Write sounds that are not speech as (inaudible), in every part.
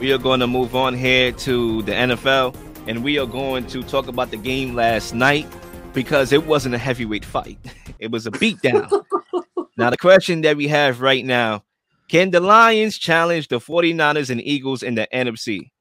we are going to move on here to the NFL, and we are going to talk about the game last night because it wasn't a heavyweight fight. (laughs) It was a beatdown. (laughs) now, the question that we have right now can the Lions challenge the 49ers and Eagles in the NFC?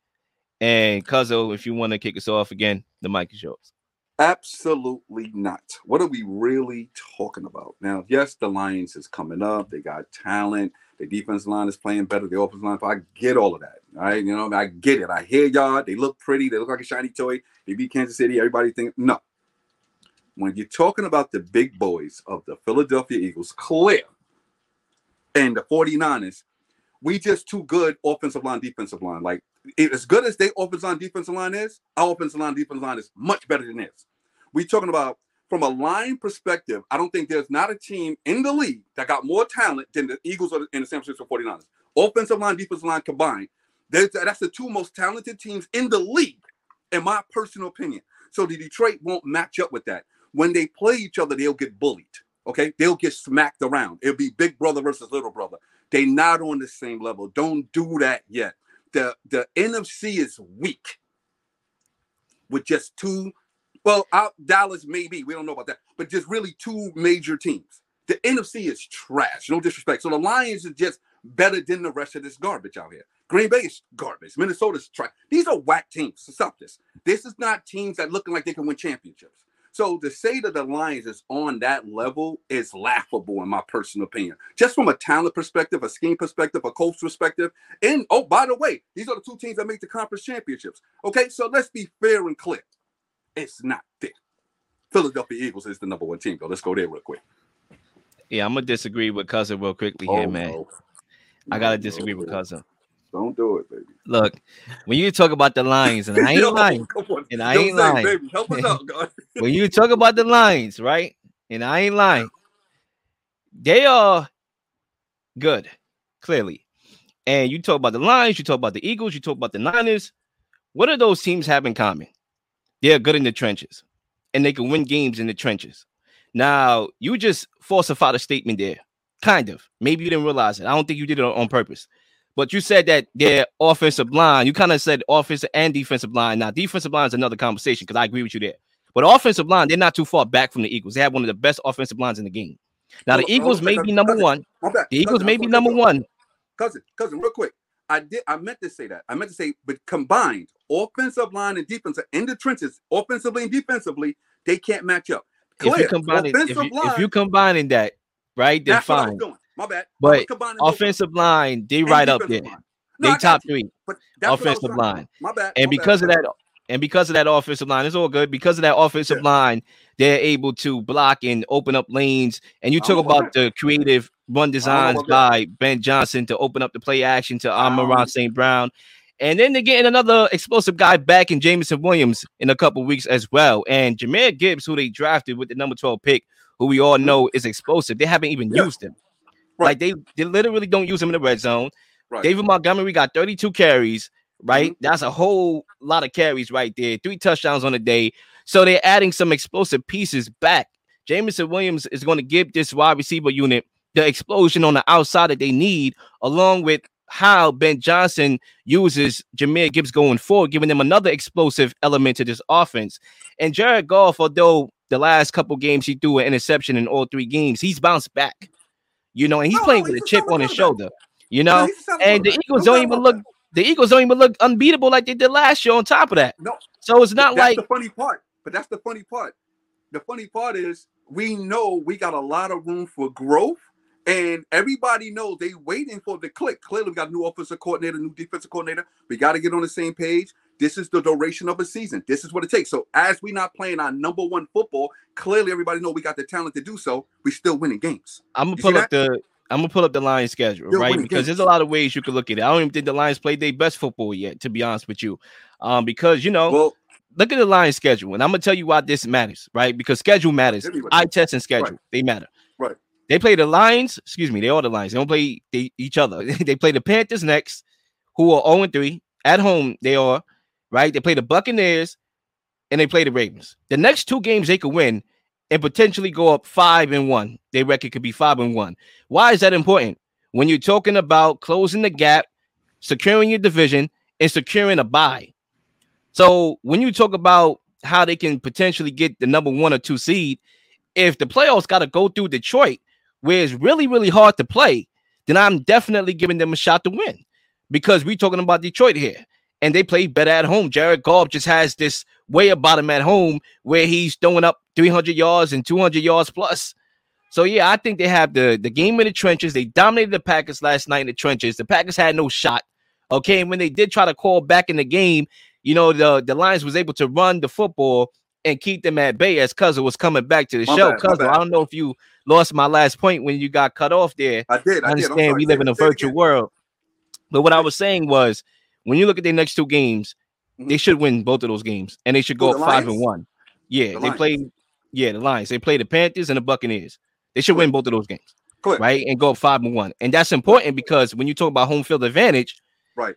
And Cuzzo, if you want to kick us off again, the mic is yours. Absolutely not. What are we really talking about? Now, yes, the Lions is coming up. They got talent. The defense line is playing better. The offensive line, I get all of that. Right, you know, I get it. I hear y'all. They look pretty. They look like a shiny toy. They beat Kansas City. Everybody think no. When you're talking about the big boys of the Philadelphia Eagles, clear, and the 49ers, we just too good offensive line, defensive line. Like as good as their offensive line, defensive line is, our offensive line, defensive line is much better than this. We talking about from a line perspective, I don't think there's not a team in the league that got more talent than the Eagles in the San Francisco 49ers. Offensive line, defensive line combined. That's the two most talented teams in the league, in my personal opinion. So the Detroit won't match up with that. When they play each other, they'll get bullied. Okay, they'll get smacked around. It'll be big brother versus little brother. They're not on the same level. Don't do that yet. The the NFC is weak with just two. Well, out Dallas maybe we don't know about that, but just really two major teams. The NFC is trash. No disrespect. So the Lions is just better than the rest of this garbage out here. Green Bay is garbage. Minnesota's trash. These are whack teams. Stop this. This is not teams that looking like they can win championships. So to say that the Lions is on that level is laughable in my personal opinion. Just from a talent perspective, a scheme perspective, a coach perspective. And oh, by the way, these are the two teams that make the conference championships. Okay, so let's be fair and clear. It's not there. Philadelphia Eagles is the number one team, though. Let's go there real quick. Yeah, I'm gonna disagree with cousin real quickly here, oh, man. No. I gotta disagree with cousin. Don't do it, baby. Look, when you talk about the Lions, (laughs) and I ain't Yo, lying, and I ain't lying, baby, help us out, God. (laughs) when you talk about the Lions, right? And I ain't lying, they are good, clearly. And you talk about the Lions, you talk about the Eagles, you talk about the Niners. What do those teams have in common? They're good in the trenches, and they can win games in the trenches. Now, you just falsified a statement there, kind of. Maybe you didn't realize it. I don't think you did it on purpose. But you said that their offensive line, you kind of said offensive and defensive line. Now, defensive line is another conversation because I agree with you there. But offensive line, they're not too far back from the Eagles. They have one of the best offensive lines in the game. Now, the Eagles may be number one. The Eagles may be number one. Cousin, cousin, real quick. I did. I meant to say that. I meant to say, but combined, offensive line and defense in the trenches, offensively and defensively, they can't match up. Clear. If you combine if, you, if you combining that, right, then fine. My bad. But offensive line, they right up there. No, they top three. offensive line. My bad. And my because bad. of that, and because of that offensive line, it's all good. Because of that offensive yeah. line, they're able to block and open up lanes. And you talk about the creative run designs by Ben Johnson to open up the play action to Amon-Ra St. Brown. And then they're getting another explosive guy back in Jameson Williams in a couple weeks as well. And Jahmyr Gibbs, who they drafted with the number 12 pick, who we all know is explosive. They haven't even yeah. used him. Right. Like they, they literally don't use him in the red zone. Right. David Montgomery got 32 carries, right? Mm-hmm. That's a whole lot of carries right there. Three touchdowns on the day. So they're adding some explosive pieces back. Jameson Williams is going to give this wide receiver unit the explosion on the outside that they need, along with how Ben Johnson uses Jahmyr Gibbs going forward, giving them another explosive element to this offense. And Jared Goff, although the last couple games he threw an interception in all three games, he's bounced back you know, and he's no, playing no, with a chip on his shoulder, you know. No, and the Eagles don't even look the Eagles don't even look unbeatable like they did last year. On top of that, no. So it's not that's like the funny part. But that's the funny part. The funny part is we know we got a lot of room for growth, and everybody knows they waiting for the click. Clearly, we got a new offensive coordinator, new defensive coordinator. We got to get on the same page. This is the duration of a season. This is what it takes. So as we're not playing our number one football, clearly everybody know we got the talent to do so. We're still winning games. I'm gonna pull up the I'm gonna pull up the Lions schedule, You're right? Because there's a lot of ways you could look at it. I don't even think the Lions played their best football yet, to be honest with you. Um, because you know, well, look at the Lions schedule, and I'm gonna tell you why this matters, right? Because schedule matters. Eye test and schedule, right. they matter. Right. They play the Lions, excuse me, they are the Lions. They don't play they, each other. (laughs) they play the Panthers next, who are 0 3 at home. They are right. They play the Buccaneers and they play the Ravens. The next two games they could win and potentially go up five and one. They record could be five and one. Why is that important? When you're talking about closing the gap, securing your division, and securing a bye. So when you talk about how they can potentially get the number one or two seed, if the playoffs got to go through Detroit, where it's really, really hard to play, then I'm definitely giving them a shot to win because we're talking about Detroit here and they play better at home. Jared Goff just has this way about him at home where he's throwing up 300 yards and 200 yards plus. So yeah, I think they have the the game in the trenches. They dominated the Packers last night in the trenches. The Packers had no shot. Okay, and when they did try to call back in the game, you know the the Lions was able to run the football and keep them at bay as Cousin was coming back to the my show. Cousin, I don't know if you lost my last point when you got cut off there. I did. I, I understand did. we live in a virtual world, but what I was saying was when you look at their next two games, mm-hmm. they should win both of those games, and they should go up five and one. Yeah, the they play. Yeah, the Lions. They play the Panthers and the Buccaneers. They should win both of those games, right? And go up five and one. And that's important because when you talk about home field advantage, right,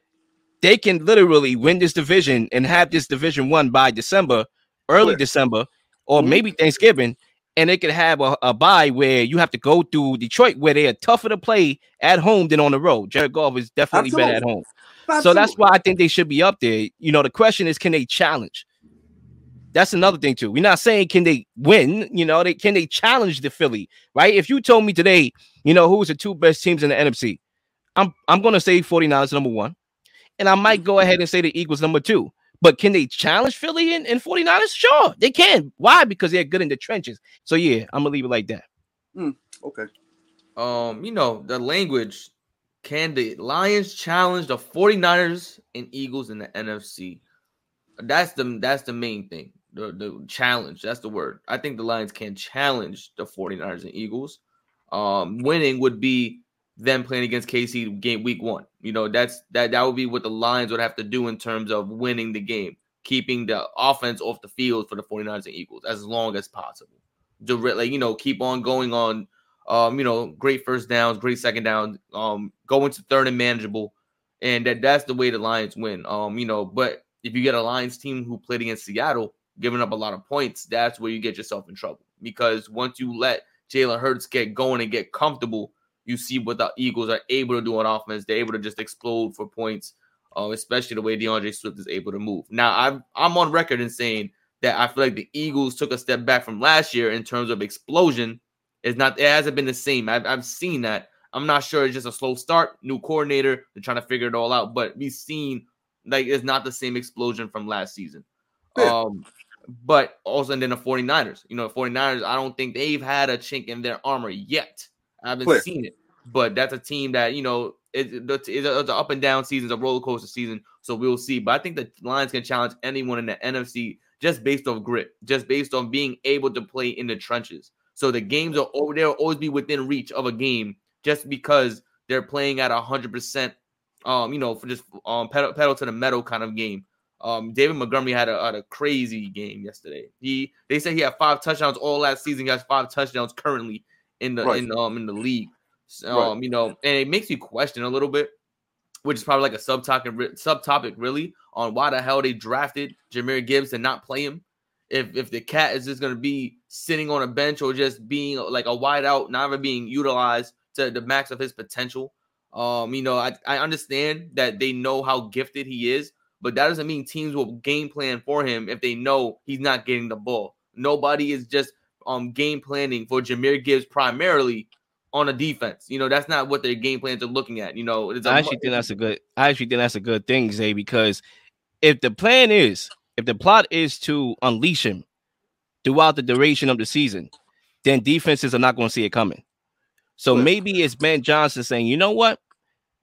they can literally win this division and have this division won by December, early December, or mm-hmm. maybe Thanksgiving, and they could have a, a bye where you have to go through Detroit, where they are tougher to play at home than on the road. Jared Goff is definitely Absolutely. better at home. Absolutely. So that's why I think they should be up there. You know, the question is, can they challenge? That's another thing too. We're not saying can they win, you know, they can they challenge the Philly, right? If you told me today, you know, who's the two best teams in the NFC, I'm I'm gonna say 49ers number one, and I might go ahead and say the Eagles number two. But can they challenge Philly and, and 49ers? Sure, they can. Why? Because they're good in the trenches. So yeah, I'm gonna leave it like that. Mm, okay. Um, you know, the language can the Lions challenge the 49ers and Eagles in the NFC? That's the that's the main thing. The, the challenge, that's the word. I think the Lions can challenge the 49ers and Eagles. Um, winning would be them playing against KC game week one. You know, that's that that would be what the Lions would have to do in terms of winning the game, keeping the offense off the field for the 49ers and Eagles as long as possible. To like, you know, keep on going on um, you know, great first downs, great second downs, um, go into third and manageable. And that that's the way the Lions win. Um, you know, but if you get a Lions team who played against Seattle, giving up a lot of points, that's where you get yourself in trouble. Because once you let Jalen Hurts get going and get comfortable, you see what the Eagles are able to do on offense. They're able to just explode for points, uh, especially the way D'Andre Swift is able to move. Now, I'm I'm on record in saying that I feel like the Eagles took a step back from last year in terms of explosion it's not. It hasn't been the same. I've, I've seen that. I'm not sure it's just a slow start. New coordinator. They're trying to figure it all out. But we've seen like it's not the same explosion from last season. Yeah. Um, but also and then the 49ers. You know, 49ers, I don't think they've had a chink in their armor yet. I haven't Clear. seen it. But that's a team that, you know, it's, it's, it's an up and down season, it's a roller coaster season. So we'll see. But I think the Lions can challenge anyone in the NFC just based on grit, just based on being able to play in the trenches. So the games are over there, always be within reach of a game just because they're playing at a hundred percent. Um, you know, for just um pedal, pedal to the metal kind of game. Um, David Montgomery had a, had a crazy game yesterday. He they said he had five touchdowns all last season. He has five touchdowns currently in the right. in um in the league. Um, right. you know, and it makes you question a little bit, which is probably like a subtopic subtopic really on why the hell they drafted Jahmyr Gibbs and not play him if if the cat is just going to be sitting on a bench or just being like a wide out, never being utilized to the max of his potential. Um, you know, I, I understand that they know how gifted he is, but that doesn't mean teams will game plan for him if they know he's not getting the ball. Nobody is just um game planning for Jahmyr Gibbs primarily on a defense. You know, that's not what their game plans are looking at. You know, I actually think that's a good I actually think that's a good thing, Zay, because if the plan is if the plot is to unleash him throughout the duration of the season, then defenses are not going to see it coming. So maybe it's Ben Johnson saying, you know what?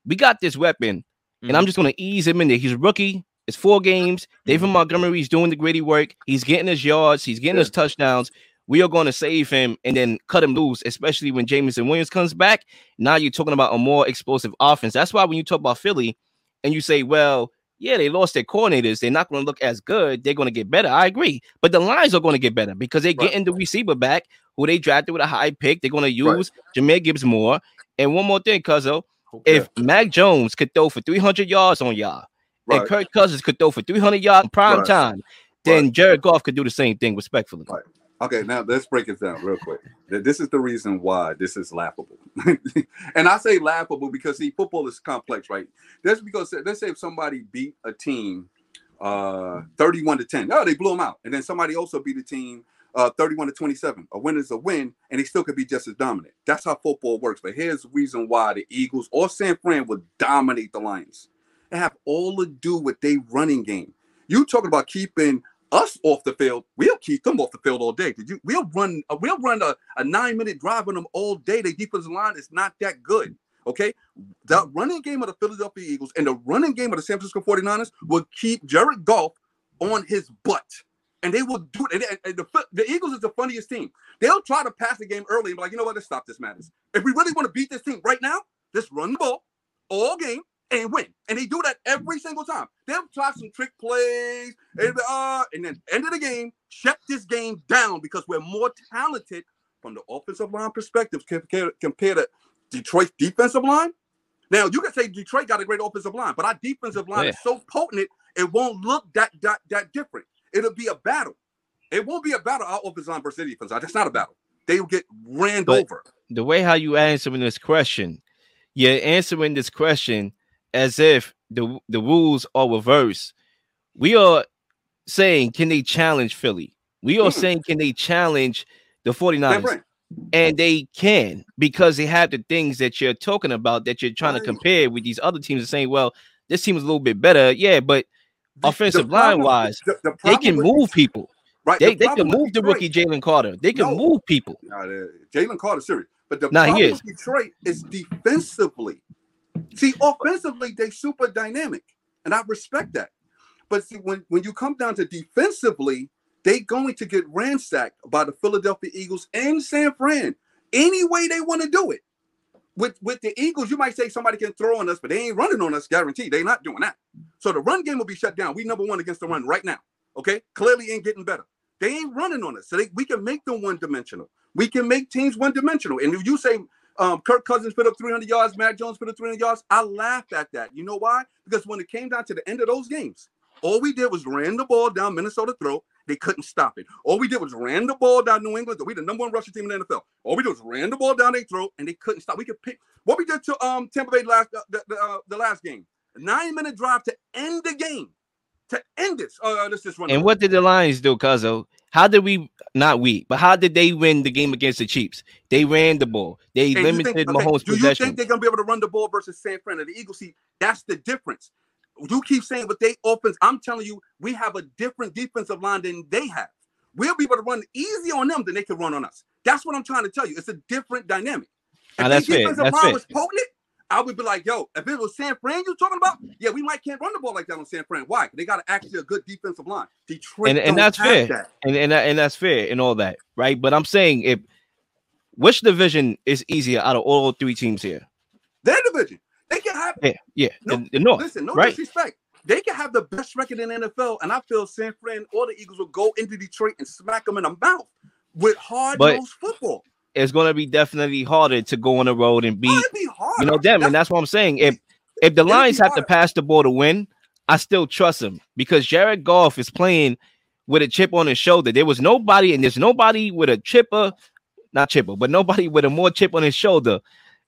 We got this weapon, mm-hmm. and I'm mm-hmm. just going to ease him in there. He's a rookie. It's four games. David mm-hmm. Montgomery's doing the gritty work. He's getting his yards. He's getting yeah. his touchdowns. We are going to save him and then cut him loose, especially when Jameson Williams comes back. Now you're talking about a more explosive offense. That's why when you talk about Philly and you say, well, yeah, they lost their coordinators. They're not going to look as good. They're going to get better. I agree. But the lines are going to get better because they're right. getting the receiver back who they drafted with a high pick. They're going to use right. Jahmyr Gibbs more. And one more thing, Cuzzo. Okay. If Mac Jones could throw for 300 yards on y'all, right. and Kirk Cousins could throw for 300 yards in prime right. time, then Jared Goff could do the same thing respectfully. Right. Okay, now let's break it down real quick. This is the reason why this is laughable. (laughs) and I say laughable because see, football is complex, right? That's because let's say if somebody beat a team uh 31 to 10. No, they blew them out. And then somebody also beat a team uh 31 to 27. A win is a win, and they still could be just as dominant. That's how football works. But here's the reason why the Eagles or San Fran would dominate the Lions. It have all to do with their running game. You talking about keeping us off the field, we'll keep them off the field all day. Did you? We'll run. Uh, we'll run a, a nine minute drive on them all day. The defensive line is not that good. Okay, the running game of the Philadelphia Eagles and the running game of the San Francisco 49ers will keep Jared Goff on his butt. And they will do it. And the, the Eagles is the funniest team. They'll try to pass the game early and be like, you know what, let's stop this madness. If we really want to beat this team right now, let's run the ball all game and win. And they do that every single time. They'll try some trick plays, and, uh, and then end of the game, shut this game down because we're more talented from the offensive line perspective compared, compared to Detroit's defensive line. Now you can say Detroit got a great offensive line, but our defensive line yeah. is so potent it won't look that that that different. It'll be a battle. It won't be a battle. Our offensive line versus defense line. That's not a battle. They will get ran but over. The way how you answering this question, you're answering this question as if the the rules are reversed. We are saying, can they challenge Philly? We are mm. saying, can they challenge the 49ers? And they can because they have the things that you're talking about that you're trying to compare with these other teams and saying, well, this team is a little bit better. Yeah, but the, offensive the line wise, the, the they can move people. Right. They, they can move the rookie Jalen Carter. They can no, move people. Jalen Carter, serious. But the nah, problem with Detroit is defensively. See, offensively, they super dynamic, and I respect that. But see, when, when you come down to defensively, they going to get ransacked by the Philadelphia Eagles and San Fran any way they want to do it. With with the Eagles, you might say somebody can throw on us, but they ain't running on us, guaranteed. They're not doing that. So the run game will be shut down. We number one against the run right now. Okay, clearly ain't getting better. They ain't running on us, so they, we can make them one dimensional. We can make teams one dimensional. And if you say um, Kirk Cousins put up 300 yards, Mac Jones put up 300 yards. I laughed at that. You know why? Because when it came down to the end of those games, all we did was ran the ball down Minnesota throat. They couldn't stop it. All we did was ran the ball down New England. We the number one rushing team in the NFL. All we did was ran the ball down their throat, and they couldn't stop. We could pick what we did to um Tampa Bay last uh, the, the, uh, the last game. Nine minute drive to end the game to end this. Uh, let's just run. And what did the Lions do, Cuzzo? How did we not we, but how did they win the game against the Chiefs? They ran the ball. They and limited think, okay, Mahomes' do possession. Do you think they're gonna be able to run the ball versus San Fran and the Eagles? See, that's the difference. You keep saying what they offense. I'm telling you, we have a different defensive line than they have. We'll be able to run easy on them than they can run on us. That's what I'm trying to tell you. It's a different dynamic. If now, that's fair. That's fair. was potent, I would be like, yo, if it was San Fran you're talking about, yeah, we might can't run the ball like that on San Fran. Why? They got to actually a good defensive line. Detroit and, and that's fair, that. and and and that's fair and all that, right? But I'm saying if which division is easier out of all three teams here? Their division. They can have yeah, yeah. No, the, the North. Listen, no right? disrespect. They can have the best record in NFL, and I feel San Fran or the Eagles will go into Detroit and smack them in the mouth with hard nosed football it's going to be definitely harder to go on the road and beat you know them, that's, and that's what I'm saying. If if the Lions have to pass the ball to win, I still trust him because Jared Goff is playing with a chip on his shoulder. There was nobody, and there's nobody with a chipper, not chipper, but nobody with a more chip on his shoulder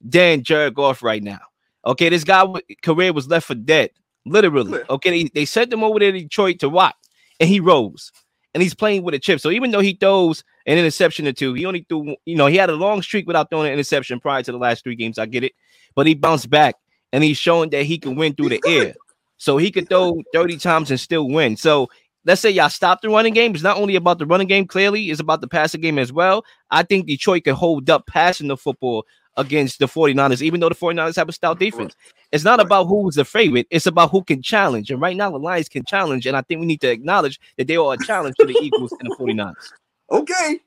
than Jared Goff right now. Okay, this guy career was left for dead, literally. Okay, they, they sent him over to Detroit to rock, and he rose, and he's playing with a chip. So even though he throws an interception or two. He only threw, you know, he had a long streak without throwing an interception prior to the last three games. I get it, but he bounced back and he's showing that he can win through the air. So he could throw 30 times and still win. So let's say y'all stop the running game. It's not only about the running game, clearly, it's about the passing game as well. I think Detroit can hold up passing the football against the 49ers, even though the 49ers have a stout defense. It's not about who's the favorite, it's about who can challenge. And right now, the Lions can challenge. And I think we need to acknowledge that they are a challenge to the (laughs) Eagles and the 49ers. Okay.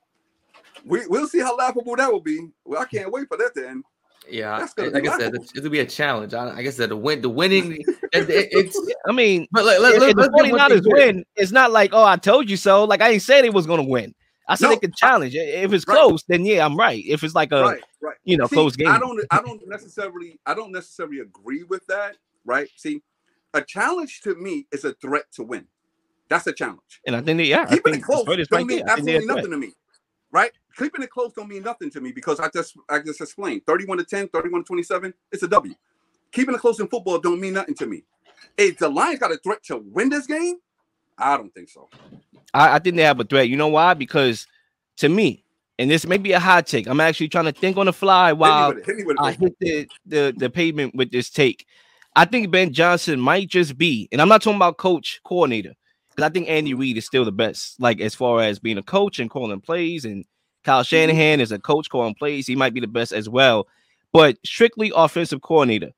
We we'll see how laughable that will be. Well, I can't wait for that to end. Yeah, like I said, it'll be a challenge. I, I guess that the win, the winning, it, it, (laughs) it's. I mean, but let, let, let, the 49ers win. It's not like, oh, I told you so. Like I ain't say they was gonna win. I said no, they can challenge. If it's right. close, then yeah, I'm right. If it's like a, right, right. you know, See, close game, I don't, I don't necessarily, I don't necessarily agree with that. Right? See, a challenge to me is a threat to win. That's a challenge. And I think, they, yeah, keeping it close don't right mean absolutely nothing to me. right? Keeping it close don't mean nothing to me because I just I just explained 31 to 10, 31 to 27, it's a W. Keeping it close in football don't mean nothing to me. If the Lions got a threat to win this game, I don't think so. I, I think they have a threat. You know why? Because to me, and this may be a hot take. I'm actually trying to think on the fly while hit hit I hit the, the, the pavement with this take. I think Ben Johnson might just be, and I'm not talking about coach coordinator, because I think Andy Reid is still the best, like as far as being a coach and calling plays, and Kyle mm-hmm. Shanahan is a coach calling plays. He might be the best as well, but strictly offensive coordinator,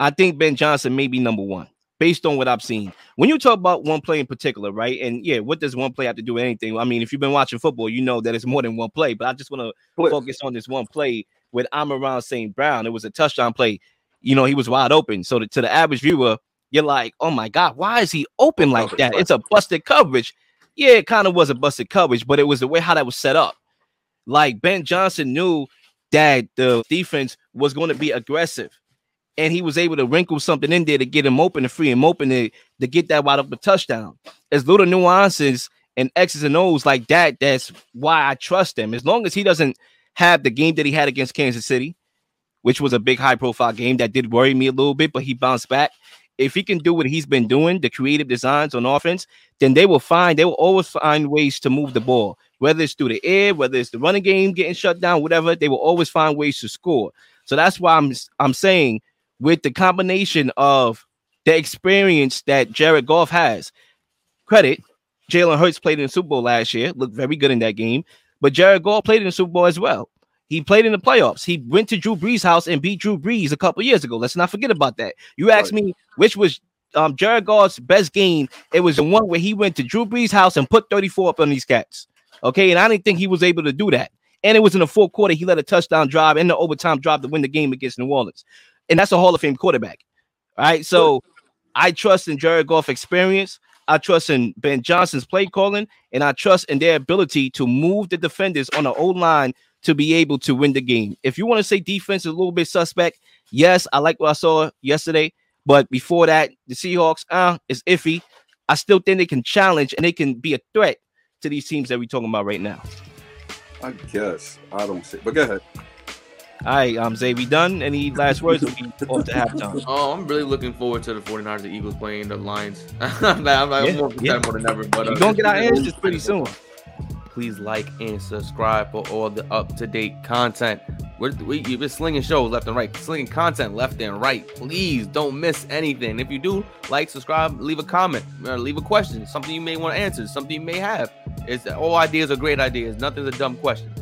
I think Ben Johnson may be number one based on what I've seen. When you talk about one play in particular, right? And yeah, what does one play have to do with anything? I mean, if you've been watching football, you know that it's more than one play, but I just want to focus on this one play with Amon-Ra St. Brown. It was a touchdown play. You know, he was wide open. So to, to the average viewer, you're like, oh my God, why is he open like that? It's a busted coverage. Yeah, it kind of was a busted coverage, but it was the way how that was set up. Like Ben Johnson knew that the defense was going to be aggressive and he was able to wrinkle something in there to get him open and free him open to, to get that wide open touchdown. There's little nuances and X's and O's like that. That's why I trust him. As long as he doesn't have the game that he had against Kansas City, which was a big high profile game that did worry me a little bit, but he bounced back. If he can do what he's been doing, the creative designs on offense, then they will find they will always find ways to move the ball, whether it's through the air, whether it's the running game getting shut down, whatever. They will always find ways to score. So that's why I'm I'm saying with the combination of the experience that Jared Goff has. Credit, Jalen Hurts played in the Super Bowl last year, looked very good in that game, but Jared Goff played in the Super Bowl as well. He played in the playoffs. He went to Drew Brees' house and beat Drew Brees a couple years ago. Let's not forget about that. You asked right. me which was um, Jared Goff's best game. It was the one where he went to Drew Brees' house and put 34 up on these cats. Okay, and I didn't think he was able to do that. And it was in the fourth quarter. He led a touchdown drive and the overtime drive to win the game against New Orleans and that's a Hall of Fame quarterback. right? So I trust in Jared Goff experience. I trust in Ben Johnson's play calling, and I trust in their ability to move the defenders on the old line to be able to win the game. If you want to say defense is a little bit suspect, yes, I like what I saw yesterday. But before that, the Seahawks, uh, is iffy. I still think they can challenge and they can be a threat to these teams that we're talking about right now. I guess I don't see, but go ahead. All right, um, Zay, we done? Any last words? we off to halftime. Oh, I'm really looking forward to the 49ers and Eagles playing the Lions. (laughs) I'm, I'm, I'm yeah, more yeah. more than ever. But uh, we're gonna get our answers pretty soon. Please like and subscribe for all the up to date content. We're, we, you've been slinging shows left and right, slinging content left and right. Please don't miss anything. If you do, like, subscribe, leave a comment, or leave a question, something you may want to answer, something you may have. It's all ideas are great ideas. Nothing's a dumb question.